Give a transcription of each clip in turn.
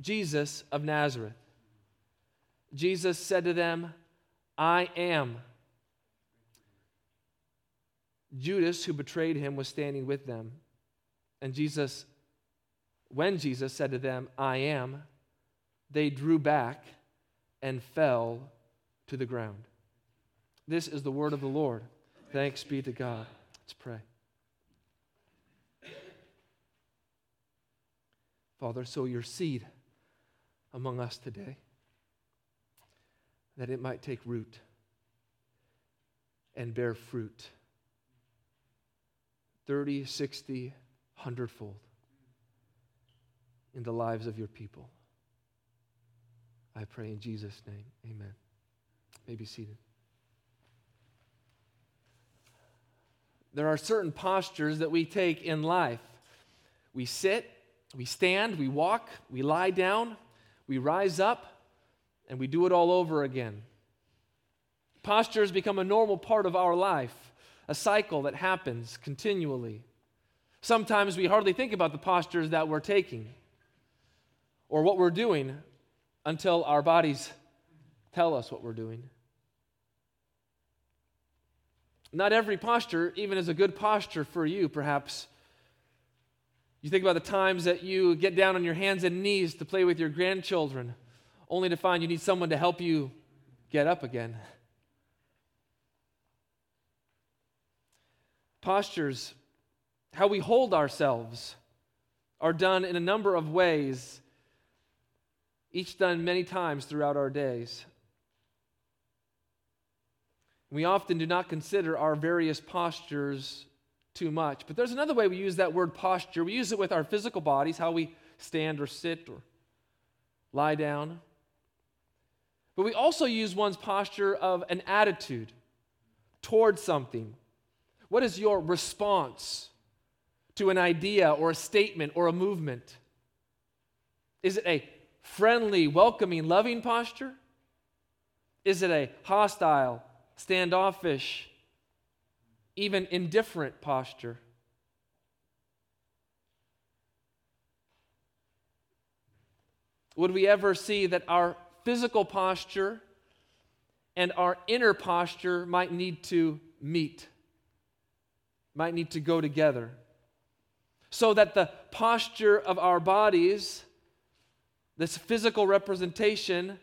Jesus of Nazareth. Jesus said to them, I am. Judas, who betrayed him, was standing with them. And Jesus, when Jesus said to them, I am, they drew back and fell to the ground. This is the word of the Lord. Thanks be to God. Let's pray. Father, sow your seed among us today, that it might take root and bear fruit 30, 60, 100 fold in the lives of your people. I pray in Jesus' name. Amen. You may be seated. There are certain postures that we take in life. We sit, we stand, we walk, we lie down, we rise up, and we do it all over again. Postures become a normal part of our life, a cycle that happens continually. Sometimes we hardly think about the postures that we're taking or what we're doing until our bodies tell us what we're doing. Not every posture, even is a good posture for you, perhaps. You think about the times that you get down on your hands and knees to play with your grandchildren, only to find you need someone to help you get up again. Postures, how we hold ourselves, are done in a number of ways, each done many times throughout our days. We often do not consider our various postures too much. But there's another way we use that word posture. We use it with our physical bodies, how we stand or sit or lie down. But we also use one's posture of an attitude towards something. What is your response to an idea or a statement or a movement? Is it a friendly, welcoming, loving posture? Is it a hostile, standoffish, even indifferent posture. Would we ever see that our physical posture and our inner posture might need to meet, might need to go together? So that the posture of our bodies, this physical representation,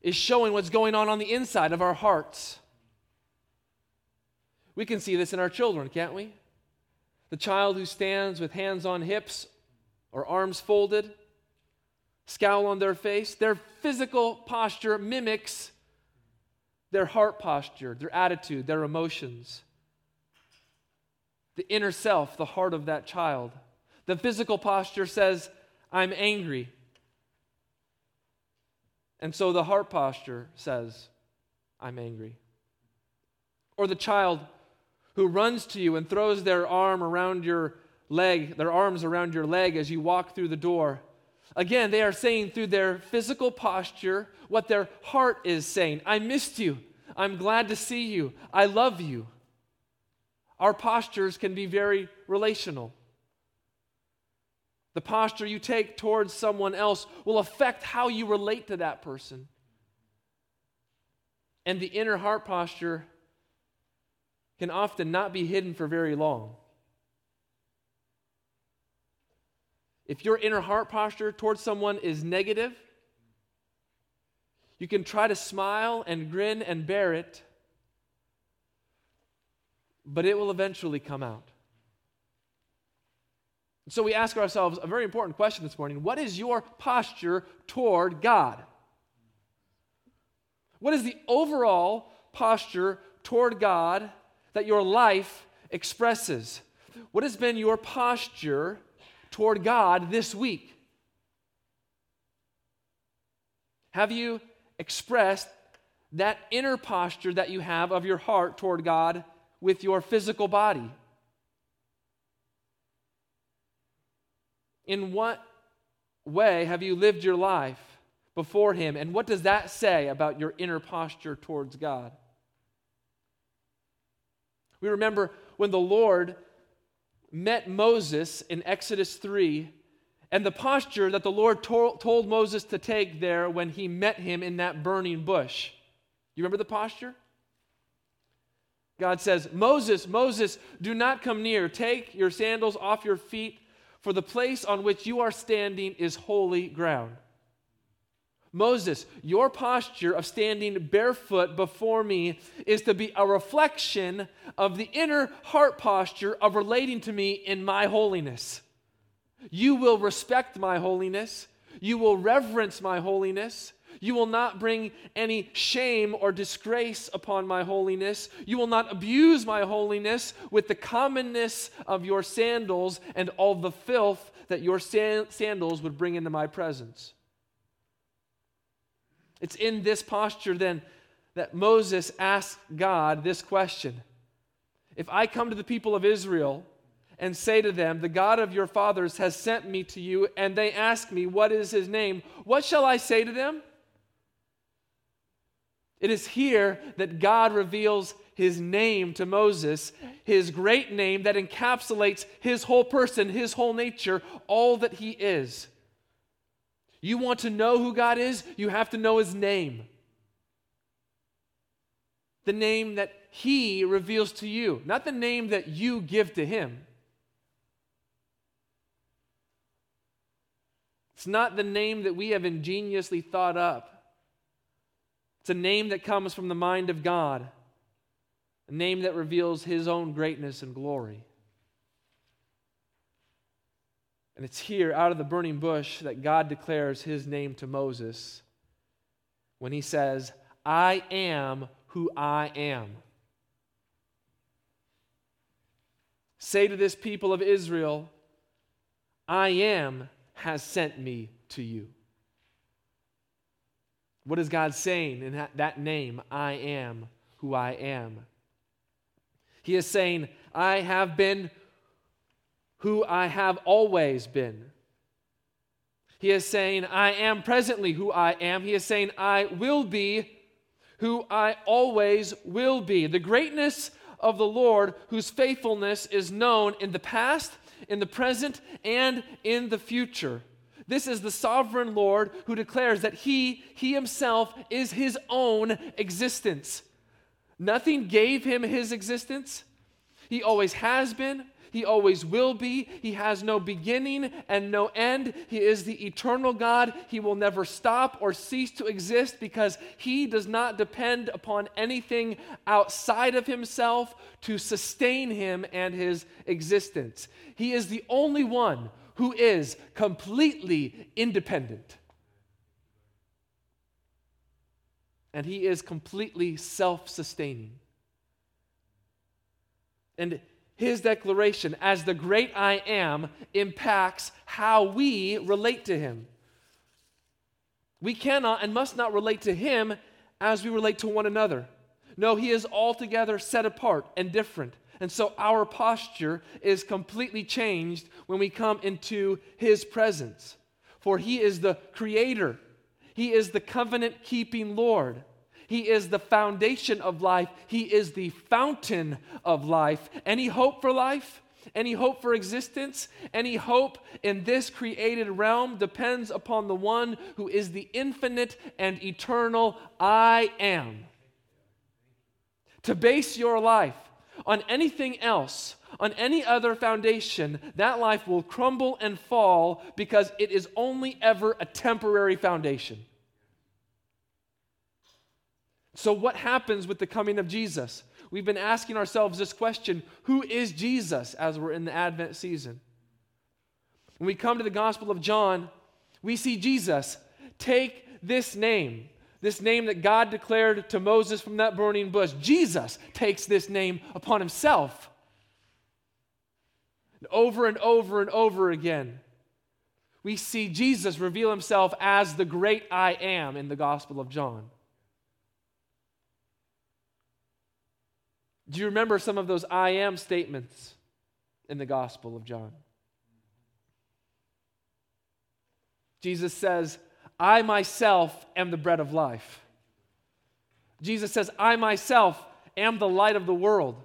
is showing what's going on on the inside of our hearts. We can see this in our children, can't we? The child who stands with hands on hips or arms folded, scowl on their face, their physical posture mimics their heart posture, their attitude, their emotions. The inner self, the heart of that child. The physical posture says, I'm angry. And so the heart posture says, I'm angry. Or the child who runs to you and throws their arm around your leg, their arms around your leg as you walk through the door. Again, they are saying through their physical posture what their heart is saying I missed you. I'm glad to see you. I love you. Our postures can be very relational. The posture you take towards someone else will affect how you relate to that person. And the inner heart posture can often not be hidden for very long. If your inner heart posture towards someone is negative, you can try to smile and grin and bear it, but it will eventually come out. So we ask ourselves a very important question this morning What is your posture toward God? What is the overall posture toward God that your life expresses? What has been your posture toward God this week? Have you expressed that inner posture that you have of your heart toward God with your physical body? In what way have you lived your life before Him? And what does that say about your inner posture towards God? We remember when the Lord met Moses in Exodus 3 and the posture that the Lord to- told Moses to take there when he met him in that burning bush. You remember the posture? God says, Moses, Moses, do not come near. Take your sandals off your feet, for the place on which you are standing is holy ground. Moses, your posture of standing barefoot before me is to be a reflection of the inner heart posture of relating to me in my holiness. You will respect my holiness. You will reverence my holiness. You will not bring any shame or disgrace upon my holiness. You will not abuse my holiness with the commonness of your sandals and all the filth that your sandals would bring into my presence. It's in this posture then that Moses asked God this question If I come to the people of Israel and say to them, The God of your fathers has sent me to you, and they ask me, What is his name? What shall I say to them? It is here that God reveals his name to Moses, his great name that encapsulates his whole person, his whole nature, all that he is. You want to know who God is? You have to know his name. The name that he reveals to you, not the name that you give to him. It's not the name that we have ingeniously thought up. It's a name that comes from the mind of God, a name that reveals his own greatness and glory. And it's here, out of the burning bush, that God declares his name to Moses when he says, I am who I am. Say to this people of Israel, I am has sent me to you. What is God saying in that, that name? I am who I am. He is saying, I have been who I have always been. He is saying, I am presently who I am. He is saying, I will be who I always will be. The greatness of the Lord, whose faithfulness is known in the past, in the present, and in the future. This is the sovereign Lord who declares that he, he himself, is his own existence. Nothing gave him his existence. He always has been, he always will be. He has no beginning and no end. He is the eternal God. He will never stop or cease to exist because he does not depend upon anything outside of himself to sustain him and his existence. He is the only one who is completely independent. And he is completely self sustaining. And his declaration as the great I am impacts how we relate to him. We cannot and must not relate to him as we relate to one another. No, he is altogether set apart and different. And so our posture is completely changed when we come into his presence. for he is the creator, he is the covenant keeping Lord. He is the foundation of life. He is the fountain of life. Any hope for life? Any hope for existence? Any hope in this created realm depends upon the one who is the infinite and eternal I am. To base your life on anything else, on any other foundation, that life will crumble and fall because it is only ever a temporary foundation. So, what happens with the coming of Jesus? We've been asking ourselves this question Who is Jesus as we're in the Advent season? When we come to the Gospel of John, we see Jesus take this name, this name that God declared to Moses from that burning bush. Jesus takes this name upon himself. And Over and over and over again, we see Jesus reveal himself as the great I am in the Gospel of John. Do you remember some of those I am statements in the Gospel of John? Jesus says, I myself am the bread of life. Jesus says, I myself am the light of the world.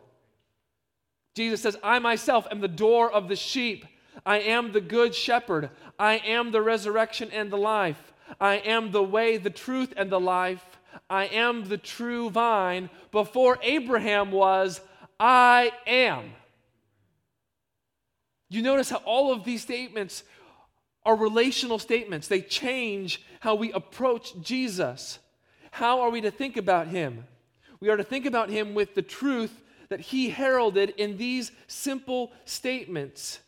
Jesus says, I myself am the door of the sheep. I am the good shepherd. I am the resurrection and the life. I am the way, the truth, and the life. I am the true vine. Before Abraham was, I am. You notice how all of these statements are relational statements. They change how we approach Jesus. How are we to think about him? We are to think about him with the truth that he heralded in these simple statements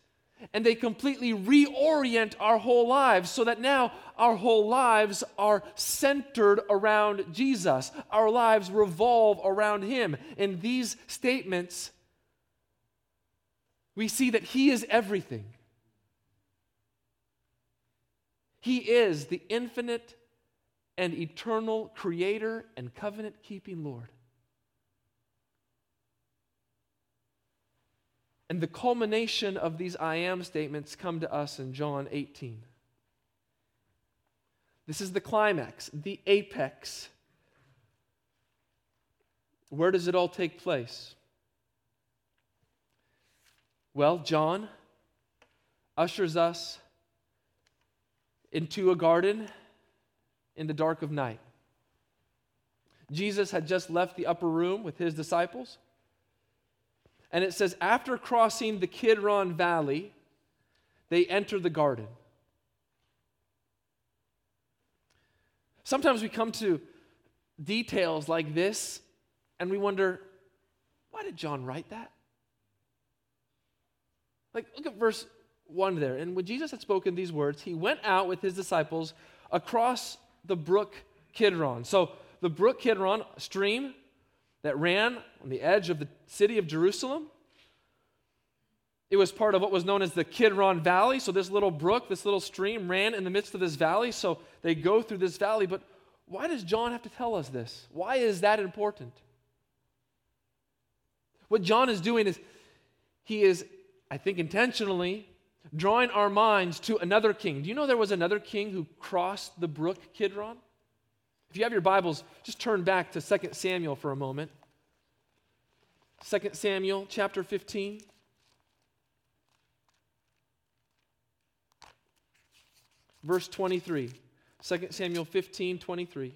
and they completely reorient our whole lives so that now our whole lives are centered around Jesus. Our lives revolve around Him. In these statements, we see that He is everything. He is the infinite and eternal creator and covenant keeping Lord. And the culmination of these I am statements come to us in John 18. This is the climax, the apex. Where does it all take place? Well, John ushers us into a garden in the dark of night. Jesus had just left the upper room with his disciples. And it says, after crossing the Kidron Valley, they enter the garden. Sometimes we come to details like this and we wonder, why did John write that? Like, look at verse 1 there. And when Jesus had spoken these words, he went out with his disciples across the brook Kidron. So, the brook Kidron, stream, that ran on the edge of the city of Jerusalem. It was part of what was known as the Kidron Valley. So, this little brook, this little stream ran in the midst of this valley. So, they go through this valley. But why does John have to tell us this? Why is that important? What John is doing is he is, I think, intentionally drawing our minds to another king. Do you know there was another king who crossed the brook Kidron? If you have your Bibles, just turn back to 2 Samuel for a moment. 2 Samuel chapter 15. Verse 23. 2 Samuel 15, 23.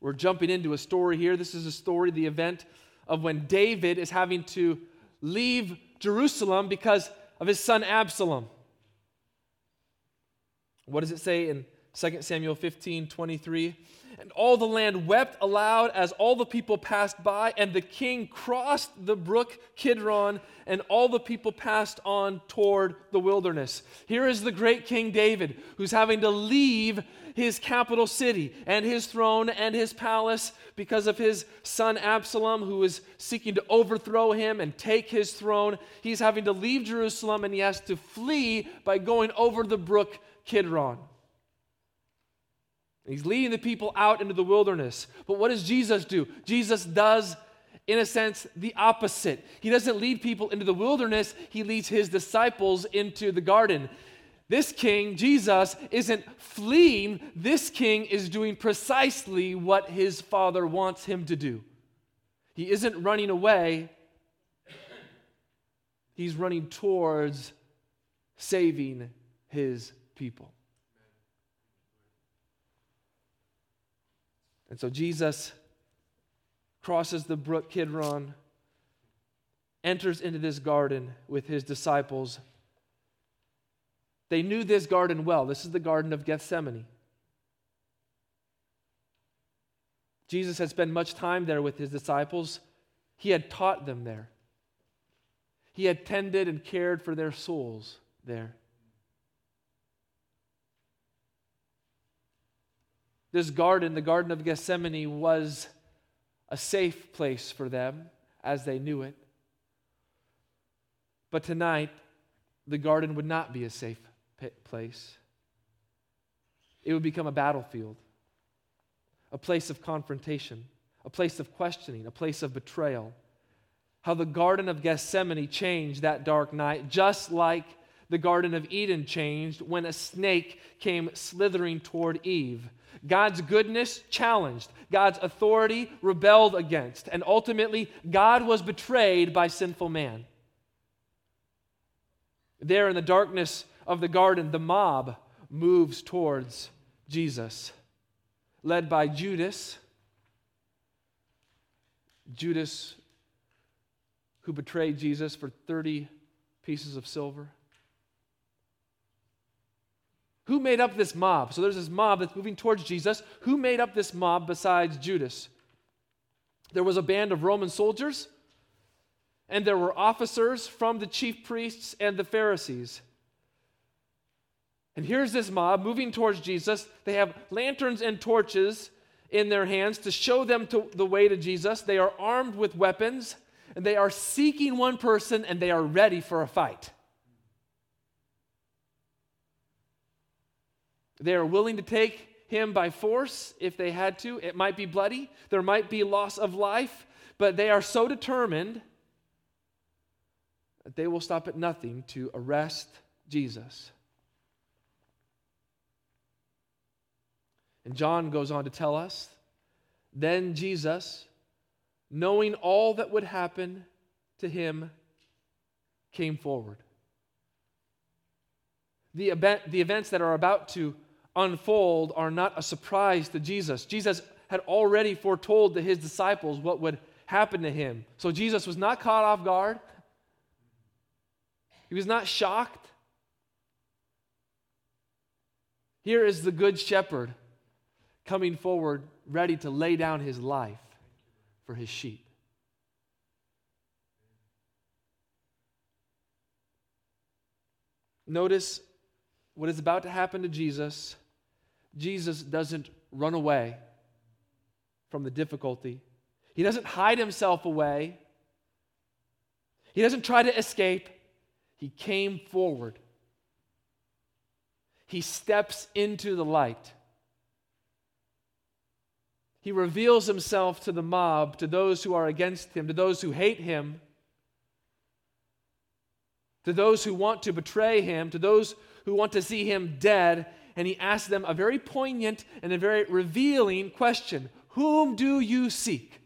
We're jumping into a story here. This is a story, the event of when David is having to leave Jerusalem because of his son Absalom. What does it say in 2 Samuel 15 23? And all the land wept aloud as all the people passed by, and the king crossed the brook Kidron, and all the people passed on toward the wilderness. Here is the great King David, who's having to leave his capital city and his throne and his palace because of his son Absalom, who is seeking to overthrow him and take his throne. He's having to leave Jerusalem and he has to flee by going over the brook Kidron. He's leading the people out into the wilderness. But what does Jesus do? Jesus does in a sense, the opposite. He doesn't lead people into the wilderness, he leads his disciples into the garden. This king, Jesus, isn't fleeing. This king is doing precisely what his father wants him to do. He isn't running away, he's running towards saving his people. And so Jesus crosses the brook Kidron, enters into this garden with his disciples. They knew this garden well. This is the Garden of Gethsemane. Jesus had spent much time there with his disciples. He had taught them there. He had tended and cared for their souls there. This garden, the Garden of Gethsemane, was a safe place for them as they knew it. But tonight, the garden would not be a safe place. It would become a battlefield, a place of confrontation, a place of questioning, a place of betrayal. How the Garden of Gethsemane changed that dark night, just like the Garden of Eden changed when a snake came slithering toward Eve. God's goodness challenged, God's authority rebelled against, and ultimately, God was betrayed by sinful man. There in the darkness of the garden, the mob moves towards Jesus, led by Judas. Judas, who betrayed Jesus for 30 pieces of silver. Who made up this mob? So there's this mob that's moving towards Jesus. Who made up this mob besides Judas? There was a band of Roman soldiers, and there were officers from the chief priests and the Pharisees. And here's this mob moving towards Jesus. They have lanterns and torches in their hands to show them to the way to Jesus. They are armed with weapons, and they are seeking one person, and they are ready for a fight. They are willing to take him by force if they had to. It might be bloody, there might be loss of life, but they are so determined that they will stop at nothing to arrest Jesus. And John goes on to tell us then Jesus, knowing all that would happen to him, came forward. The, event, the events that are about to unfold are not a surprise to Jesus. Jesus had already foretold to his disciples what would happen to him. So Jesus was not caught off guard, he was not shocked. Here is the Good Shepherd coming forward, ready to lay down his life for his sheep. Notice what is about to happen to Jesus Jesus doesn't run away from the difficulty, he doesn't hide himself away, he doesn't try to escape. He came forward. He steps into the light. He reveals himself to the mob, to those who are against him, to those who hate him, to those who want to betray him, to those who want to see him dead and he asks them a very poignant and a very revealing question Whom do you seek?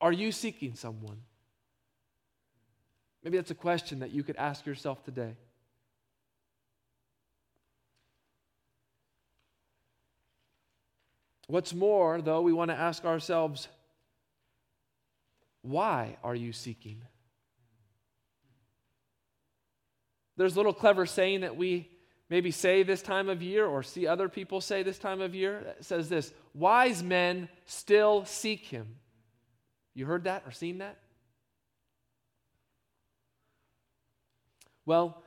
Are you seeking someone? Maybe that's a question that you could ask yourself today. What's more, though, we want to ask ourselves why are you seeking? There's a little clever saying that we maybe say this time of year or see other people say this time of year. that says this Wise men still seek him. You heard that or seen that? Well,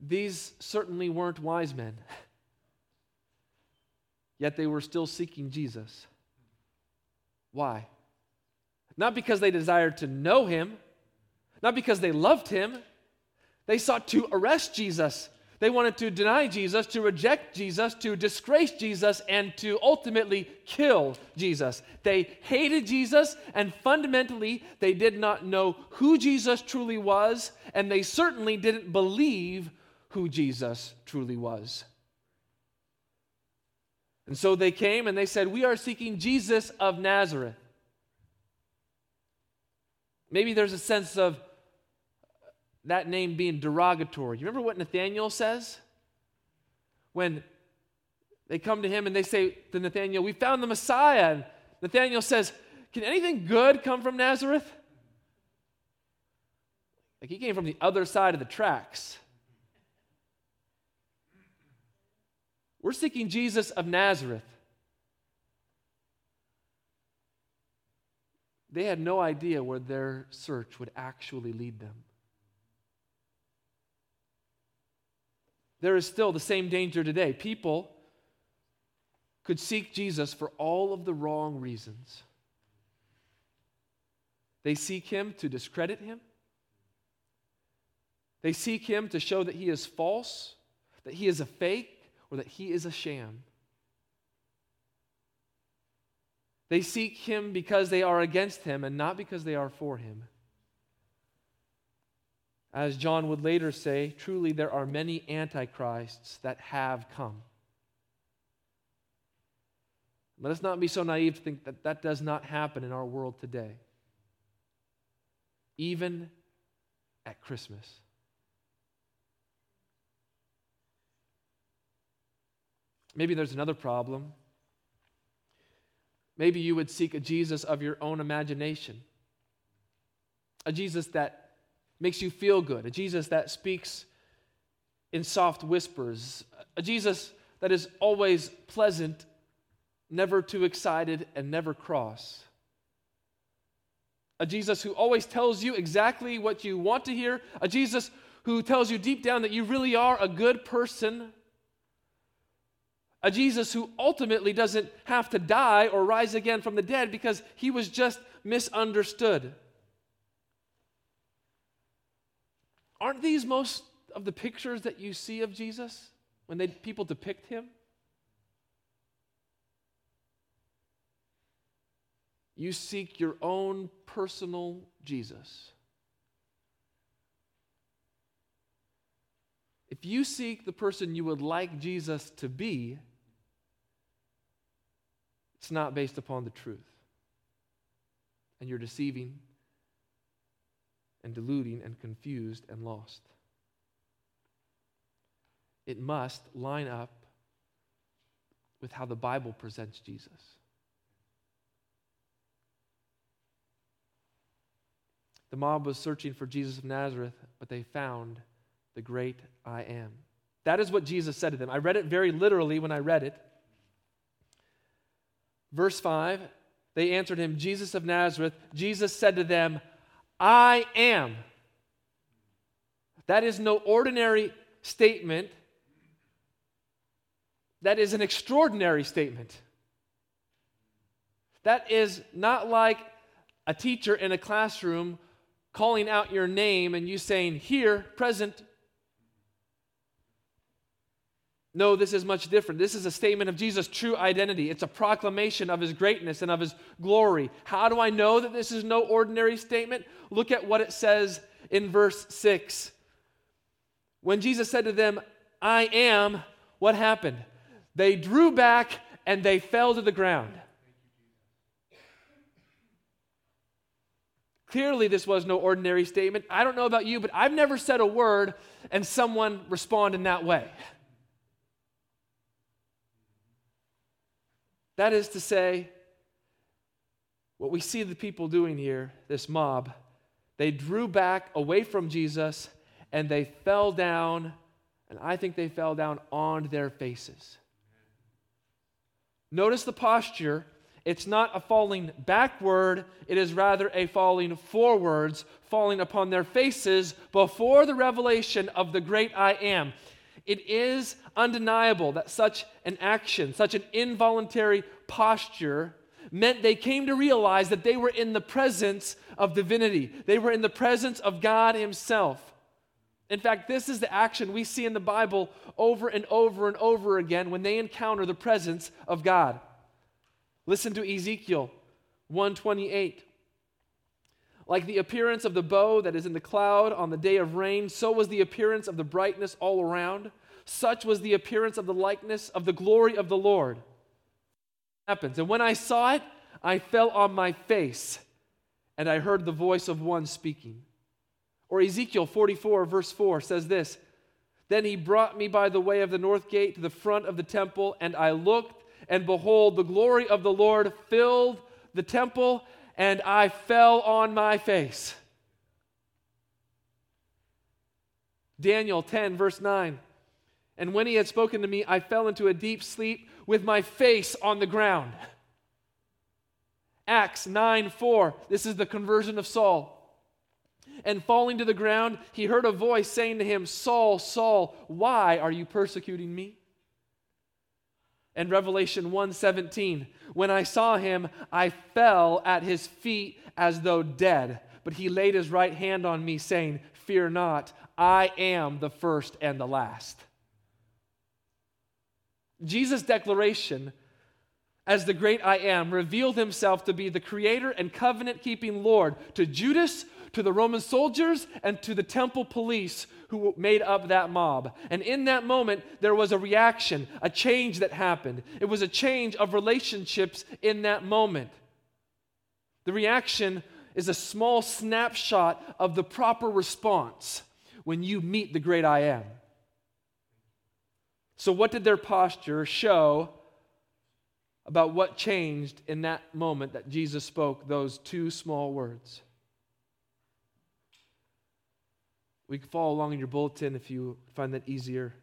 these certainly weren't wise men. Yet they were still seeking Jesus. Why? Not because they desired to know him, not because they loved him, they sought to arrest Jesus. They wanted to deny Jesus, to reject Jesus, to disgrace Jesus, and to ultimately kill Jesus. They hated Jesus, and fundamentally, they did not know who Jesus truly was, and they certainly didn't believe who Jesus truly was. And so they came and they said, We are seeking Jesus of Nazareth. Maybe there's a sense of that name being derogatory. You remember what Nathaniel says? When they come to him and they say to Nathaniel, We found the Messiah. And Nathaniel says, Can anything good come from Nazareth? Like he came from the other side of the tracks. We're seeking Jesus of Nazareth. They had no idea where their search would actually lead them. There is still the same danger today. People could seek Jesus for all of the wrong reasons. They seek him to discredit him. They seek him to show that he is false, that he is a fake, or that he is a sham. They seek him because they are against him and not because they are for him. As John would later say, truly there are many antichrists that have come. Let us not be so naive to think that that does not happen in our world today, even at Christmas. Maybe there's another problem. Maybe you would seek a Jesus of your own imagination, a Jesus that makes you feel good, a Jesus that speaks in soft whispers, a Jesus that is always pleasant, never too excited, and never cross. A Jesus who always tells you exactly what you want to hear, a Jesus who tells you deep down that you really are a good person. A Jesus who ultimately doesn't have to die or rise again from the dead because he was just misunderstood. Aren't these most of the pictures that you see of Jesus when they, people depict him? You seek your own personal Jesus. If you seek the person you would like Jesus to be, it's not based upon the truth. And you're deceiving and deluding and confused and lost. It must line up with how the Bible presents Jesus. The mob was searching for Jesus of Nazareth, but they found the great I am. That is what Jesus said to them. I read it very literally when I read it. Verse 5 they answered him, Jesus of Nazareth. Jesus said to them, I am. That is no ordinary statement. That is an extraordinary statement. That is not like a teacher in a classroom calling out your name and you saying, Here, present. No, this is much different. This is a statement of Jesus' true identity. It's a proclamation of his greatness and of his glory. How do I know that this is no ordinary statement? Look at what it says in verse 6. When Jesus said to them, I am, what happened? They drew back and they fell to the ground. Clearly, this was no ordinary statement. I don't know about you, but I've never said a word and someone respond in that way. That is to say, what we see the people doing here, this mob, they drew back away from Jesus and they fell down, and I think they fell down on their faces. Notice the posture. It's not a falling backward, it is rather a falling forwards, falling upon their faces before the revelation of the great I am. It is undeniable that such an action, such an involuntary posture, meant they came to realize that they were in the presence of divinity. They were in the presence of God Himself. In fact, this is the action we see in the Bible over and over and over again when they encounter the presence of God. Listen to Ezekiel 128. Like the appearance of the bow that is in the cloud on the day of rain, so was the appearance of the brightness all around. Such was the appearance of the likeness of the glory of the Lord. Happens. And when I saw it, I fell on my face, and I heard the voice of one speaking. Or Ezekiel 44, verse 4 says this Then he brought me by the way of the north gate to the front of the temple, and I looked, and behold, the glory of the Lord filled the temple, and I fell on my face. Daniel 10, verse 9. And when he had spoken to me, I fell into a deep sleep with my face on the ground. Acts 9 4. This is the conversion of Saul. And falling to the ground, he heard a voice saying to him, Saul, Saul, why are you persecuting me? And Revelation 1:17, when I saw him, I fell at his feet as though dead. But he laid his right hand on me, saying, Fear not, I am the first and the last. Jesus' declaration as the great I am revealed himself to be the creator and covenant keeping Lord to Judas, to the Roman soldiers, and to the temple police who made up that mob. And in that moment, there was a reaction, a change that happened. It was a change of relationships in that moment. The reaction is a small snapshot of the proper response when you meet the great I am. So, what did their posture show about what changed in that moment that Jesus spoke those two small words? We can follow along in your bulletin if you find that easier.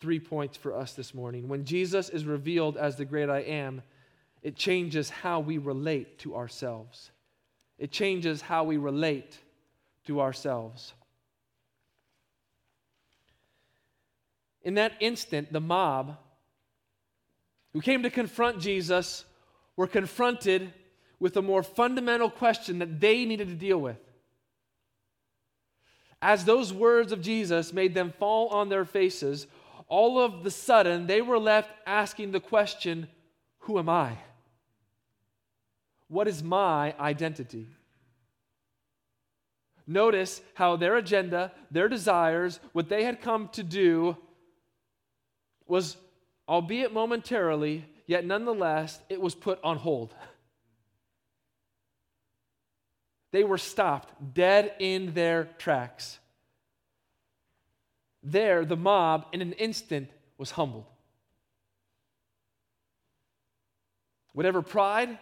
Three points for us this morning. When Jesus is revealed as the great I am, it changes how we relate to ourselves. It changes how we relate to ourselves. In that instant, the mob who came to confront Jesus were confronted with a more fundamental question that they needed to deal with. As those words of Jesus made them fall on their faces, all of the sudden they were left asking the question Who am I? What is my identity? Notice how their agenda, their desires, what they had come to do was, albeit momentarily, yet nonetheless, it was put on hold. They were stopped dead in their tracks. There, the mob, in an instant, was humbled. Whatever pride,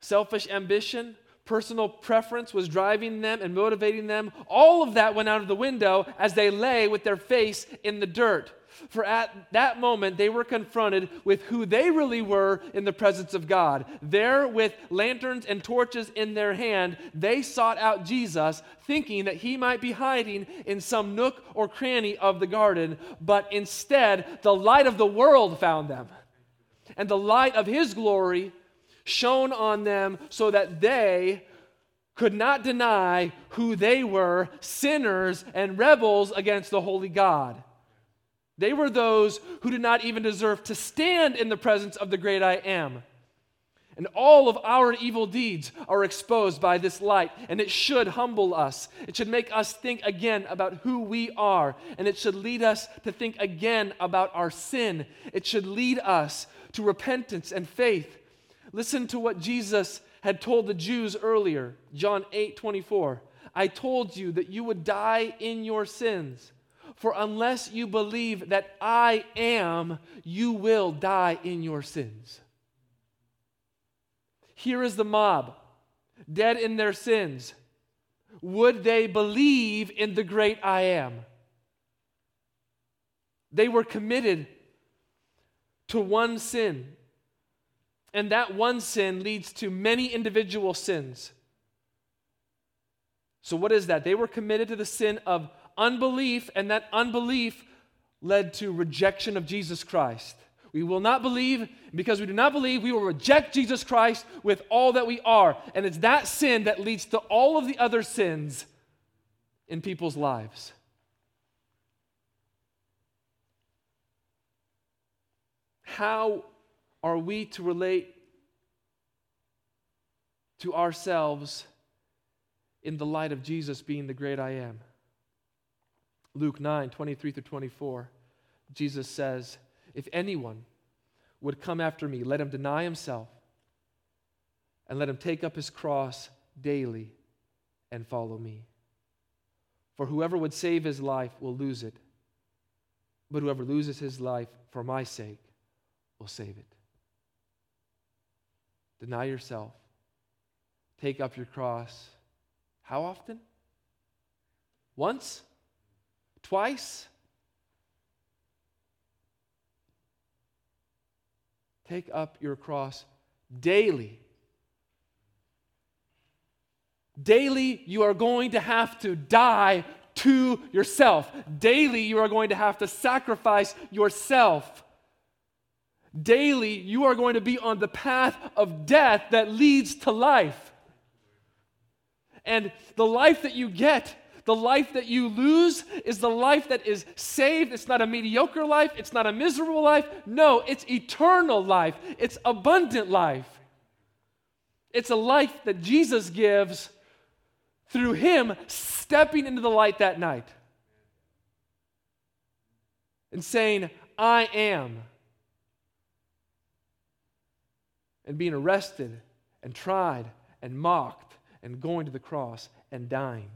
selfish ambition, personal preference was driving them and motivating them, all of that went out of the window as they lay with their face in the dirt. For at that moment, they were confronted with who they really were in the presence of God. There, with lanterns and torches in their hand, they sought out Jesus, thinking that he might be hiding in some nook or cranny of the garden. But instead, the light of the world found them. And the light of his glory shone on them so that they could not deny who they were sinners and rebels against the holy God. They were those who did not even deserve to stand in the presence of the great I am. And all of our evil deeds are exposed by this light, and it should humble us. It should make us think again about who we are, and it should lead us to think again about our sin. It should lead us to repentance and faith. Listen to what Jesus had told the Jews earlier, John 8 24. I told you that you would die in your sins. For unless you believe that I am, you will die in your sins. Here is the mob, dead in their sins. Would they believe in the great I am? They were committed to one sin and that one sin leads to many individual sins. So, what is that? They were committed to the sin of unbelief, and that unbelief led to rejection of Jesus Christ. We will not believe, because we do not believe, we will reject Jesus Christ with all that we are. And it's that sin that leads to all of the other sins in people's lives. How are we to relate to ourselves in the light of Jesus being the great I am? Luke 9 23 through 24, Jesus says, If anyone would come after me, let him deny himself and let him take up his cross daily and follow me. For whoever would save his life will lose it, but whoever loses his life for my sake will save it. Deny yourself, take up your cross. How often? Once? Twice? Take up your cross daily. Daily, you are going to have to die to yourself. Daily, you are going to have to sacrifice yourself. Daily, you are going to be on the path of death that leads to life. And the life that you get the life that you lose is the life that is saved. It's not a mediocre life, it's not a miserable life. No, it's eternal life, it's abundant life. It's a life that Jesus gives through Him stepping into the light that night and saying, I am. And being arrested and tried and mocked and going to the cross and dying.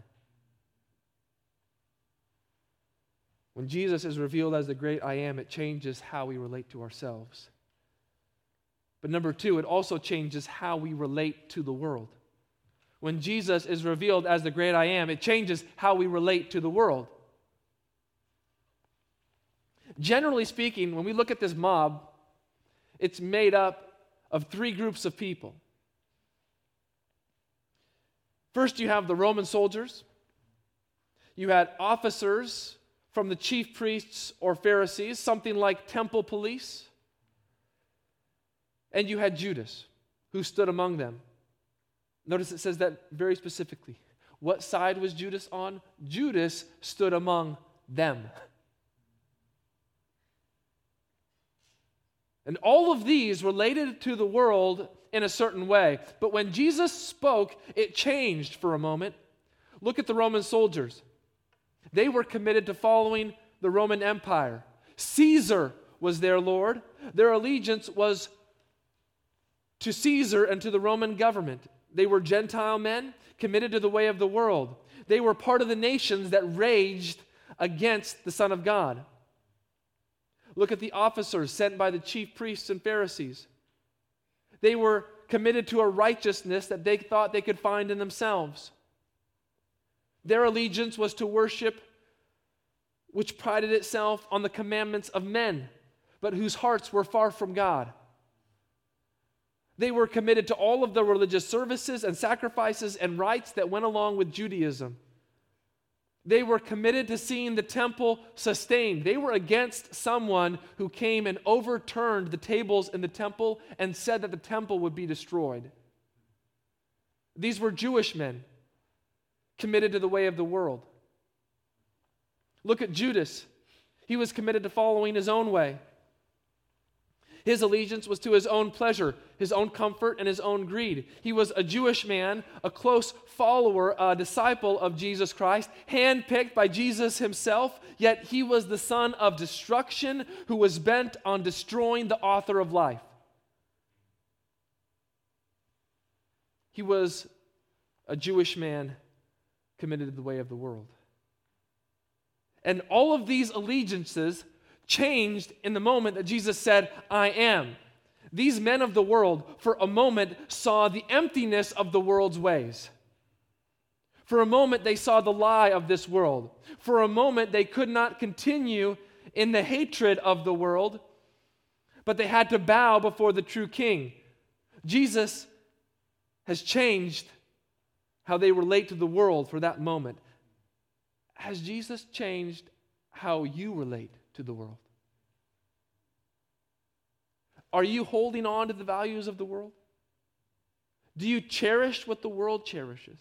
When Jesus is revealed as the great I am, it changes how we relate to ourselves. But number two, it also changes how we relate to the world. When Jesus is revealed as the great I am, it changes how we relate to the world. Generally speaking, when we look at this mob, it's made up of three groups of people. First, you have the Roman soldiers, you had officers from the chief priests or Pharisees, something like temple police. And you had Judas, who stood among them. Notice it says that very specifically. What side was Judas on? Judas stood among them. And all of these related to the world in a certain way. But when Jesus spoke, it changed for a moment. Look at the Roman soldiers. They were committed to following the Roman Empire. Caesar was their Lord. Their allegiance was to Caesar and to the Roman government. They were Gentile men committed to the way of the world. They were part of the nations that raged against the Son of God. Look at the officers sent by the chief priests and Pharisees. They were committed to a righteousness that they thought they could find in themselves. Their allegiance was to worship which prided itself on the commandments of men, but whose hearts were far from God. They were committed to all of the religious services and sacrifices and rites that went along with Judaism. They were committed to seeing the temple sustained. They were against someone who came and overturned the tables in the temple and said that the temple would be destroyed. These were Jewish men committed to the way of the world. Look at Judas. He was committed to following his own way. His allegiance was to his own pleasure, his own comfort, and his own greed. He was a Jewish man, a close follower, a disciple of Jesus Christ, handpicked by Jesus himself, yet he was the son of destruction who was bent on destroying the author of life. He was a Jewish man committed to the way of the world. And all of these allegiances changed in the moment that Jesus said, I am. These men of the world, for a moment, saw the emptiness of the world's ways. For a moment, they saw the lie of this world. For a moment, they could not continue in the hatred of the world, but they had to bow before the true king. Jesus has changed how they relate to the world for that moment. Has Jesus changed how you relate to the world? Are you holding on to the values of the world? Do you cherish what the world cherishes?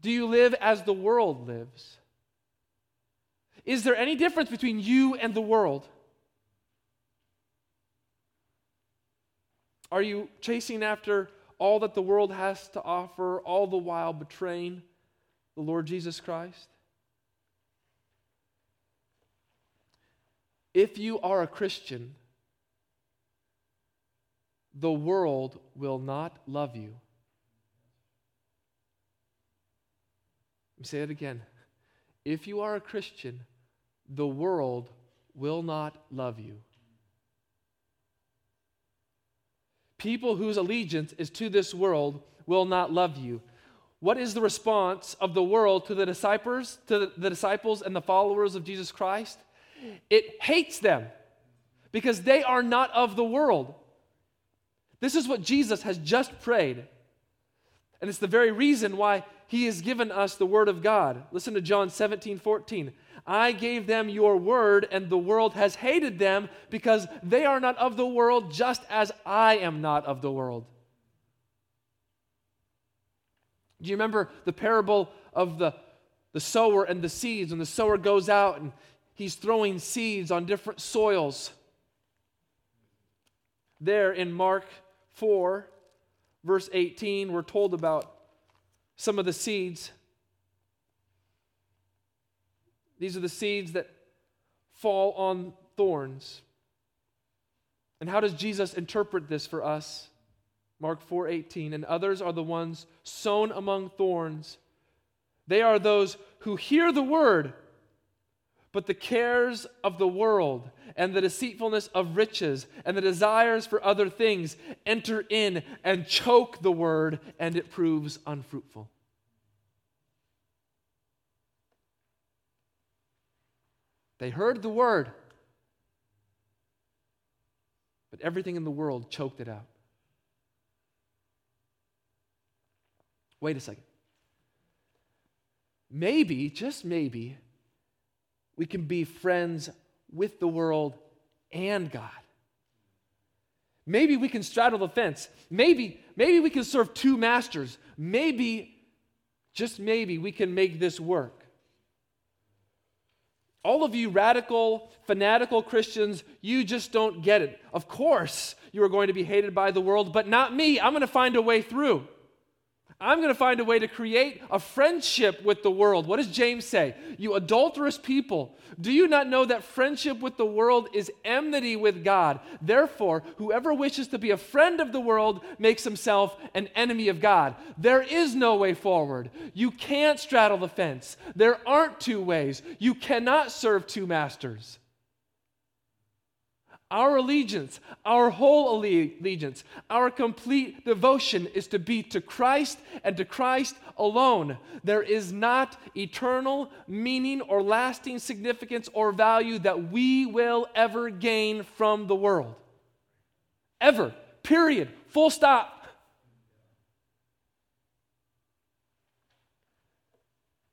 Do you live as the world lives? Is there any difference between you and the world? Are you chasing after all that the world has to offer, all the while betraying the Lord Jesus Christ? If you are a Christian, the world will not love you. Let me say it again. If you are a Christian, the world will not love you. People whose allegiance is to this world will not love you. What is the response of the world to the disciples, to the disciples and the followers of Jesus Christ? It hates them because they are not of the world. This is what Jesus has just prayed. And it's the very reason why he has given us the word of God. Listen to John 17, 14. I gave them your word, and the world has hated them because they are not of the world, just as I am not of the world. Do you remember the parable of the, the sower and the seeds? When the sower goes out and he's throwing seeds on different soils. There in Mark 4, verse 18, we're told about some of the seeds. These are the seeds that fall on thorns. And how does Jesus interpret this for us? Mark 4:18 and others are the ones sown among thorns. They are those who hear the word but the cares of the world and the deceitfulness of riches and the desires for other things enter in and choke the word, and it proves unfruitful. They heard the word, but everything in the world choked it out. Wait a second. Maybe, just maybe, we can be friends with the world and God. Maybe we can straddle the fence. Maybe, maybe we can serve two masters. Maybe, just maybe, we can make this work. All of you radical, fanatical Christians, you just don't get it. Of course, you are going to be hated by the world, but not me. I'm going to find a way through. I'm going to find a way to create a friendship with the world. What does James say? You adulterous people, do you not know that friendship with the world is enmity with God? Therefore, whoever wishes to be a friend of the world makes himself an enemy of God. There is no way forward. You can't straddle the fence. There aren't two ways. You cannot serve two masters. Our allegiance, our whole allegiance, our complete devotion is to be to Christ and to Christ alone. There is not eternal meaning or lasting significance or value that we will ever gain from the world. Ever. Period. Full stop.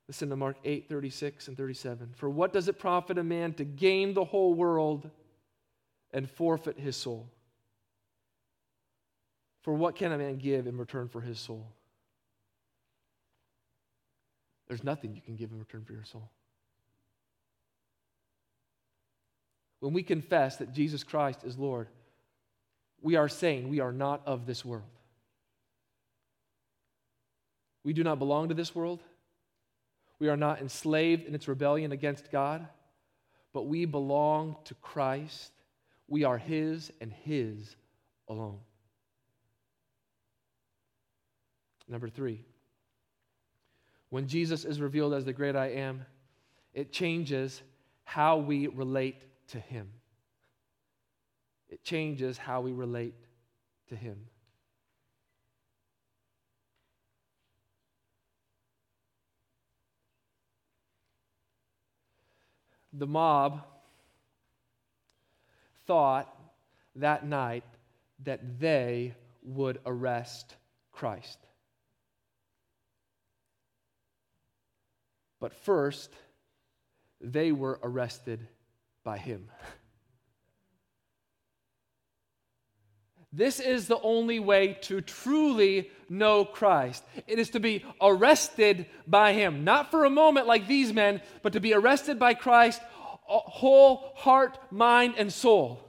Listen to Mark 8, 36 and 37. For what does it profit a man to gain the whole world? And forfeit his soul. For what can a man give in return for his soul? There's nothing you can give in return for your soul. When we confess that Jesus Christ is Lord, we are saying we are not of this world. We do not belong to this world. We are not enslaved in its rebellion against God, but we belong to Christ we are His and His alone. Number three, when Jesus is revealed as the great I am, it changes how we relate to Him. It changes how we relate to Him. The mob thought that night that they would arrest Christ. But first, they were arrested by him. This is the only way to truly know Christ. It is to be arrested by Him, not for a moment like these men, but to be arrested by Christ, whole heart, mind, and soul.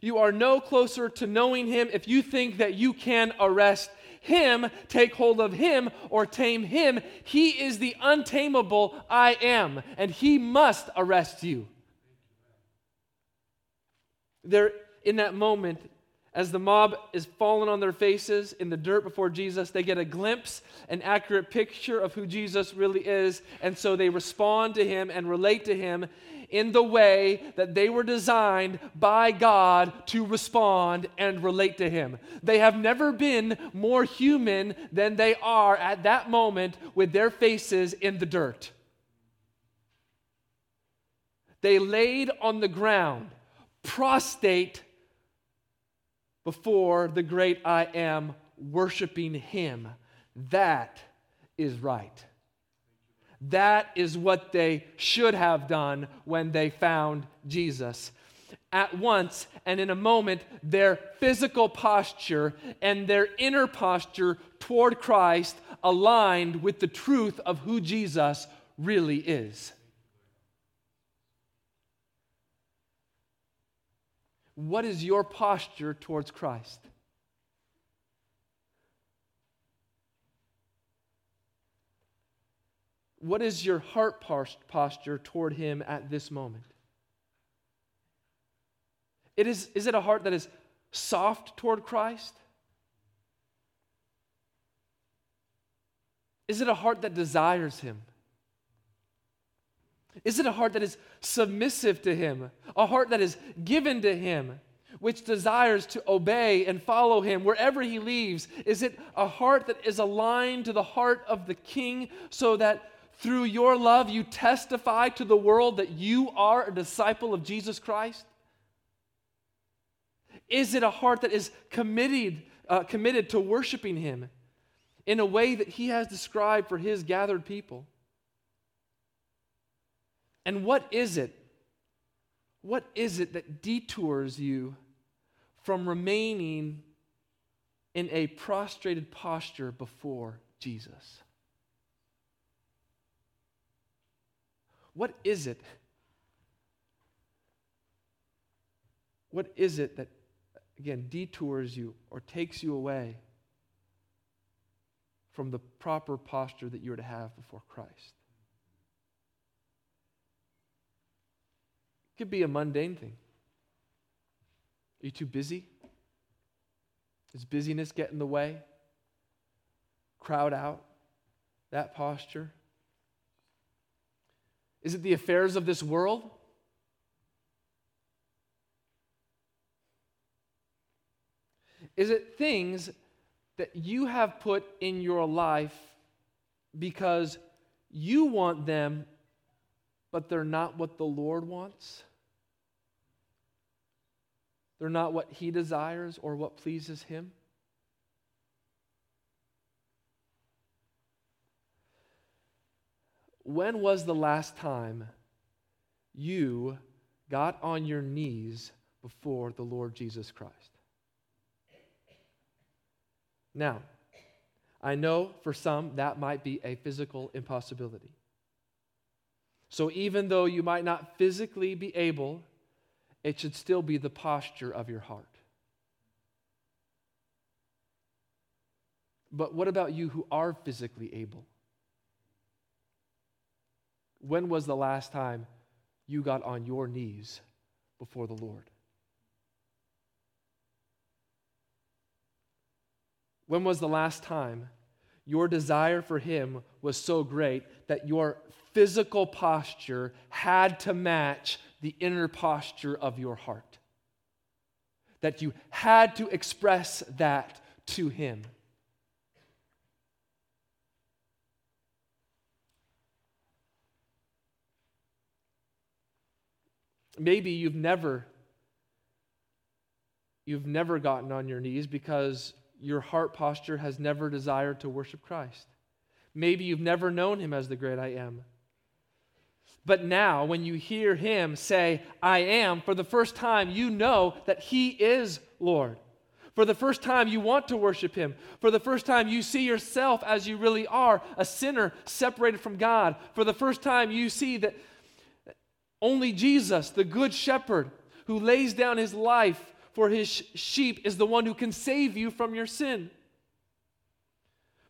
You are no closer to knowing Him if you think that you can arrest Him, take hold of Him, or tame Him. He is the untamable I am, and He must arrest you. There, in that moment, as the mob is falling on their faces in the dirt before Jesus, they get a glimpse, an accurate picture of who Jesus really is, and so they respond to him and relate to him in the way that they were designed by God to respond and relate to Him. They have never been more human than they are at that moment with their faces in the dirt. They laid on the ground, prostrate before the great I am, worshiping Him. That is right. That is what they should have done when they found Jesus. At once and in a moment, their physical posture and their inner posture toward Christ aligned with the truth of who Jesus really is. What is your posture towards Christ? What is your heart posture toward Him at this moment? It is, is it a heart that is soft toward Christ? Is it a heart that desires Him? Is it a heart that is submissive to Him? A heart that is given to Him, which desires to obey and follow Him wherever He leaves? Is it a heart that is aligned to the heart of the King so that through your love, you testify to the world that you are a disciple of Jesus Christ? Is it a heart that is committed, uh, committed to worshiping Him in a way that He has described for His gathered people? And what is it? What is it that detours you from remaining in a prostrated posture before Jesus? What is it? What is it that, again, detours you or takes you away from the proper posture that you're to have before Christ? Could be a mundane thing. Are you too busy? Does busyness get in the way? Crowd out that posture? Is it the affairs of this world? Is it things that you have put in your life because you want them, but they're not what the Lord wants? They're not what He desires or what pleases Him? When was the last time you got on your knees before the Lord Jesus Christ? Now, I know for some that might be a physical impossibility. So even though you might not physically be able, it should still be the posture of your heart. But what about you who are physically able? When was the last time you got on your knees before the Lord? When was the last time your desire for Him was so great that your physical posture had to match the inner posture of your heart? That you had to express that to Him? Maybe you've never you've never gotten on your knees because your heart posture has never desired to worship Christ. Maybe you've never known him as the great I am. But now, when you hear him say, I am, for the first time, you know that he is Lord. For the first time, you want to worship Him. For the first time, you see yourself as you really are a sinner separated from God. For the first time, you see that only Jesus, the Good Shepherd, who lays down His life for His sheep, is the one who can save you from your sin.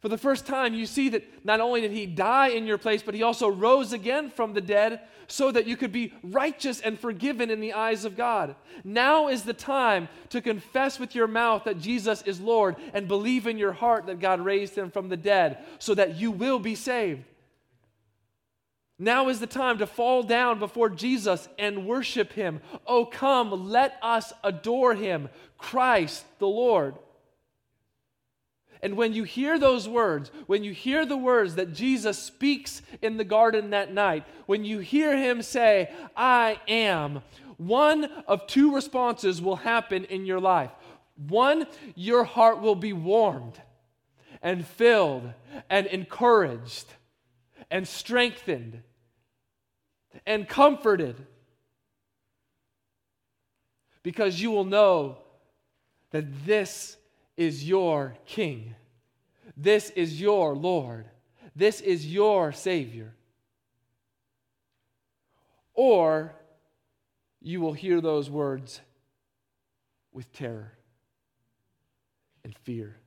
For the first time, you see that not only did he die in your place, but he also rose again from the dead so that you could be righteous and forgiven in the eyes of God. Now is the time to confess with your mouth that Jesus is Lord and believe in your heart that God raised him from the dead so that you will be saved. Now is the time to fall down before Jesus and worship him. Oh, come, let us adore him, Christ the Lord. And when you hear those words, when you hear the words that Jesus speaks in the garden that night, when you hear him say, I am, one of two responses will happen in your life. One, your heart will be warmed and filled and encouraged and strengthened and comforted because you will know that this is your King. This is your Lord. This is your Savior. Or you will hear those words with terror and fear.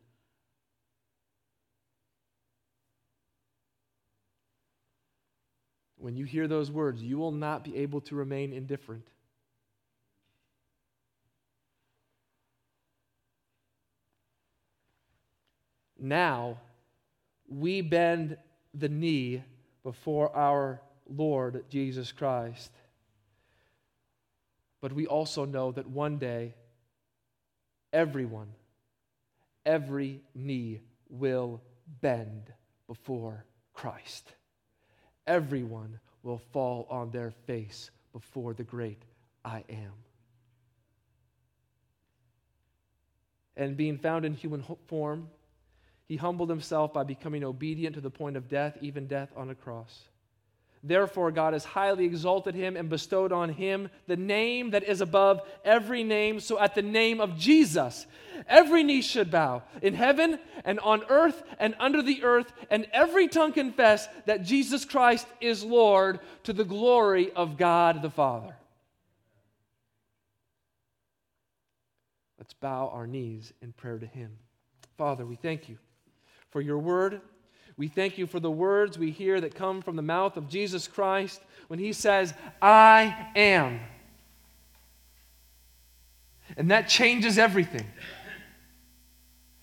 When you hear those words, you will not be able to remain indifferent. Now we bend the knee before our Lord Jesus Christ. But we also know that one day, everyone, every knee will bend before Christ. Everyone will fall on their face before the great I am. And being found in human form, he humbled himself by becoming obedient to the point of death, even death on a cross. Therefore, God has highly exalted him and bestowed on him the name that is above every name. So, at the name of Jesus, every knee should bow in heaven and on earth and under the earth, and every tongue confess that Jesus Christ is Lord to the glory of God the Father. Let's bow our knees in prayer to him. Father, we thank you for your word. We thank you for the words we hear that come from the mouth of Jesus Christ when he says, I am. And that changes everything.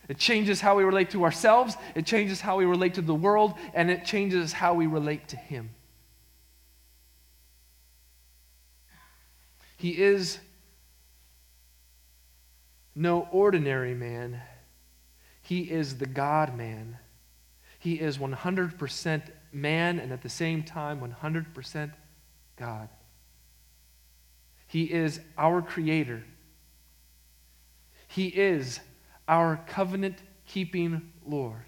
It changes how we relate to ourselves, it changes how we relate to the world, and it changes how we relate to Him. He is no ordinary man. He is the God man. He is 100% man and at the same time 100% God. He is our creator. He is our covenant keeping Lord.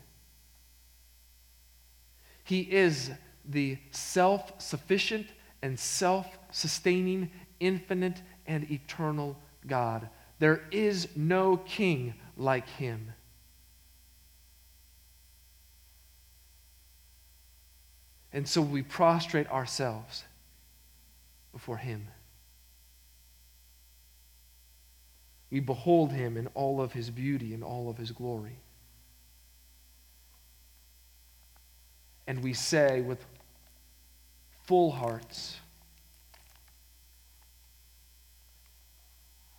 He is the self sufficient and self sustaining, infinite, and eternal God. There is no king like him. And so we prostrate ourselves before Him. We behold Him in all of His beauty and all of His glory. And we say with full hearts,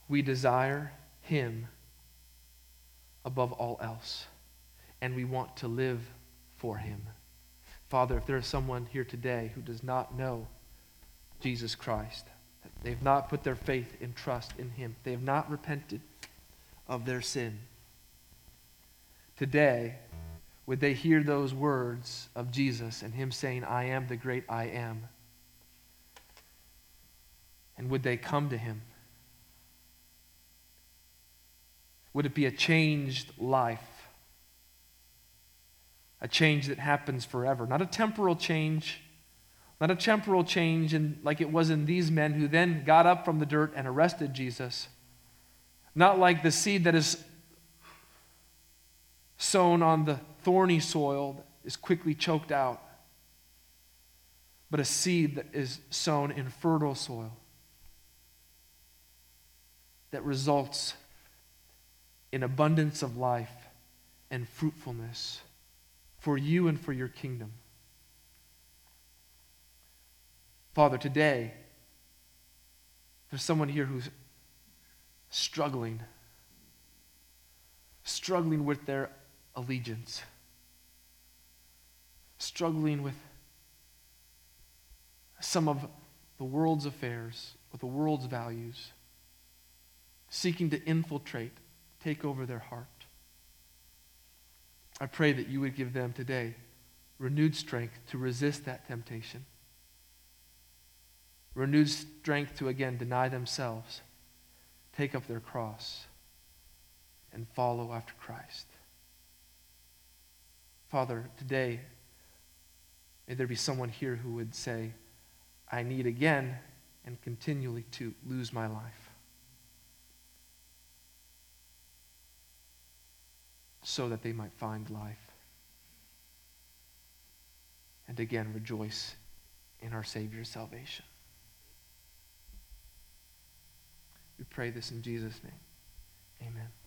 we desire Him above all else, and we want to live for Him. Father, if there is someone here today who does not know Jesus Christ, they have not put their faith and trust in Him, they have not repented of their sin, today, would they hear those words of Jesus and Him saying, I am the great I am? And would they come to Him? Would it be a changed life? A change that happens forever, not a temporal change, not a temporal change in, like it was in these men who then got up from the dirt and arrested Jesus, Not like the seed that is sown on the thorny soil that is quickly choked out, but a seed that is sown in fertile soil that results in abundance of life and fruitfulness for you and for your kingdom. Father, today, there's someone here who's struggling, struggling with their allegiance, struggling with some of the world's affairs, with the world's values, seeking to infiltrate, take over their heart. I pray that you would give them today renewed strength to resist that temptation, renewed strength to again deny themselves, take up their cross, and follow after Christ. Father, today, may there be someone here who would say, I need again and continually to lose my life. So that they might find life. And again rejoice in our Savior's salvation. We pray this in Jesus' name. Amen.